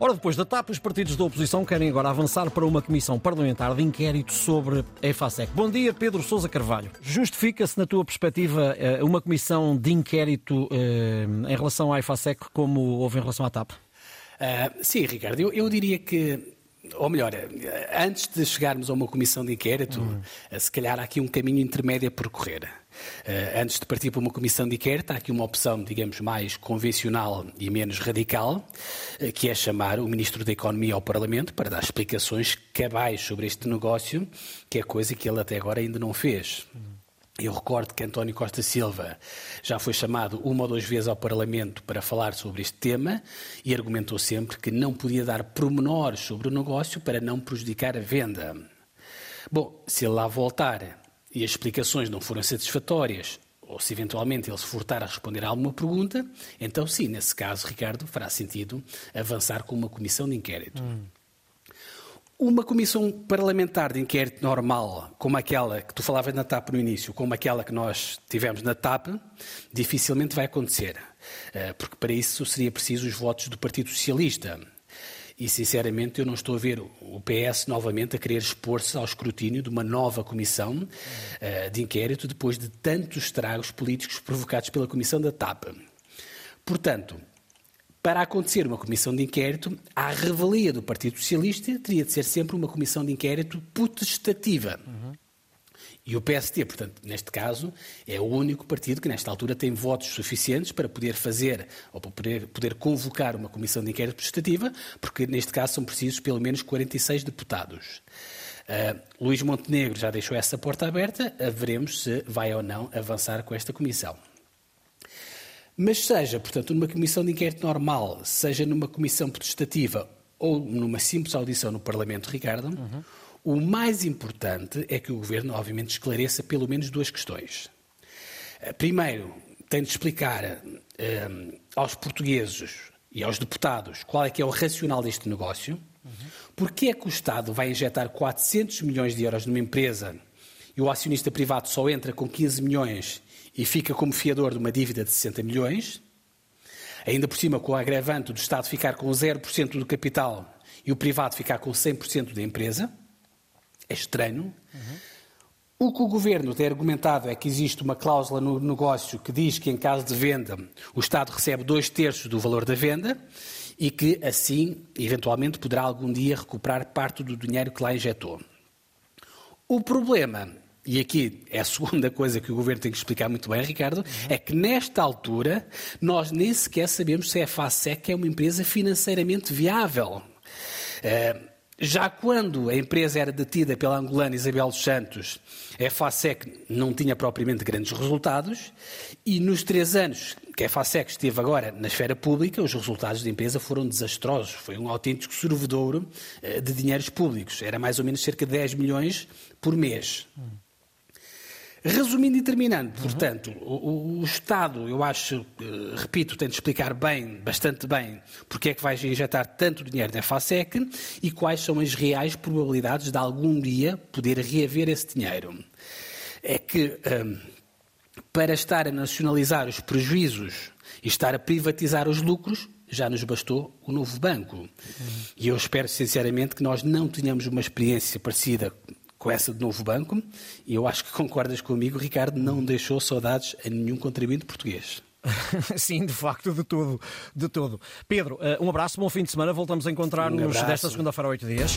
Ora, depois da TAP, os partidos da oposição querem agora avançar para uma comissão parlamentar de inquérito sobre a EFASEC. Bom dia, Pedro Sousa Carvalho. Justifica-se, na tua perspectiva, eh, uma comissão de inquérito eh, em relação à EFASEC como houve em relação à TAP? Uh, sim, Ricardo, eu, eu diria que ou melhor, antes de chegarmos a uma comissão de inquérito, uhum. se calhar há aqui um caminho intermédio a percorrer. Uh, antes de partir para uma comissão de inquérito, há aqui uma opção, digamos, mais convencional e menos radical, que é chamar o Ministro da Economia ao Parlamento para dar explicações cabais sobre este negócio, que é coisa que ele até agora ainda não fez. Uhum. Eu recordo que António Costa Silva já foi chamado uma ou duas vezes ao Parlamento para falar sobre este tema e argumentou sempre que não podia dar pormenores sobre o negócio para não prejudicar a venda. Bom, se ele lá voltar e as explicações não forem satisfatórias, ou se eventualmente ele se furtar a responder a alguma pergunta, então sim, nesse caso, Ricardo, fará sentido avançar com uma comissão de inquérito. Hum. Uma comissão parlamentar de inquérito normal, como aquela que tu falavas na TAP no início, como aquela que nós tivemos na TAP, dificilmente vai acontecer, eh, porque para isso seria preciso os votos do Partido Socialista. E, sinceramente, eu não estou a ver o PS novamente a querer expor-se ao escrutínio de uma nova comissão uh, de inquérito depois de tantos estragos políticos provocados pela comissão da TAP. Portanto, para acontecer uma comissão de inquérito, à revelia do Partido Socialista, teria de ser sempre uma comissão de inquérito potestativa. Uhum. E o PST, portanto, neste caso, é o único partido que, nesta altura, tem votos suficientes para poder fazer ou para poder, poder convocar uma comissão de inquérito potestativa, porque, neste caso, são precisos pelo menos 46 deputados. Uh, Luís Montenegro já deixou essa porta aberta, veremos se vai ou não avançar com esta comissão. Mas seja, portanto, numa comissão de inquérito normal, seja numa comissão protestativa ou numa simples audição no Parlamento, Ricardo, uhum. o mais importante é que o Governo, obviamente, esclareça pelo menos duas questões. Eh, primeiro, tem de explicar um, eh, aos portugueses e aos deputados qual é que é o racional deste negócio, uhum. porque é que o Estado vai injetar 400 milhões de euros numa empresa e o acionista privado só entra com 15 milhões e fica como fiador de uma dívida de 60 milhões, ainda por cima com o agravante do Estado ficar com 0% do capital e o privado ficar com 100% da empresa, é estranho. Uhum. O que o Governo tem argumentado é que existe uma cláusula no negócio que diz que, em caso de venda, o Estado recebe dois terços do valor da venda e que, assim, eventualmente, poderá algum dia recuperar parte do dinheiro que lá injetou. O problema e aqui é a segunda coisa que o Governo tem que explicar muito bem, Ricardo, é que nesta altura nós nem sequer sabemos se a FASEC é uma empresa financeiramente viável. Uh, já quando a empresa era detida pela angolana Isabel dos Santos, a FASEC não tinha propriamente grandes resultados e nos três anos que a FASEC esteve agora na esfera pública, os resultados da empresa foram desastrosos. Foi um autêntico sorvedouro uh, de dinheiros públicos. Era mais ou menos cerca de 10 milhões por mês. Hum. Resumindo e terminando, portanto, o, o, Estado, eu acho, repito, tem de explicar bem, bastante bem, porque é que vai injetar tanto dinheiro na FASEC e quais são as reais probabilidades de algum dia poder reaver esse dinheiro. É que, um, para estar a nacionalizar os prejuízos e estar a privatizar os lucros, já nos bastou o novo banco. Uhum. E eu espero sinceramente que nós não tenhamos uma experiência parecida com essa de novo banco, e eu acho que concordas comigo, Ricardo não deixou saudades a nenhum contribuinte português. Sim, de facto, de tudo, de tudo. Pedro, eh, um abraço, bom fim de semana. Voltamos a encontrar-nos um desta segunda-feira, oito dias.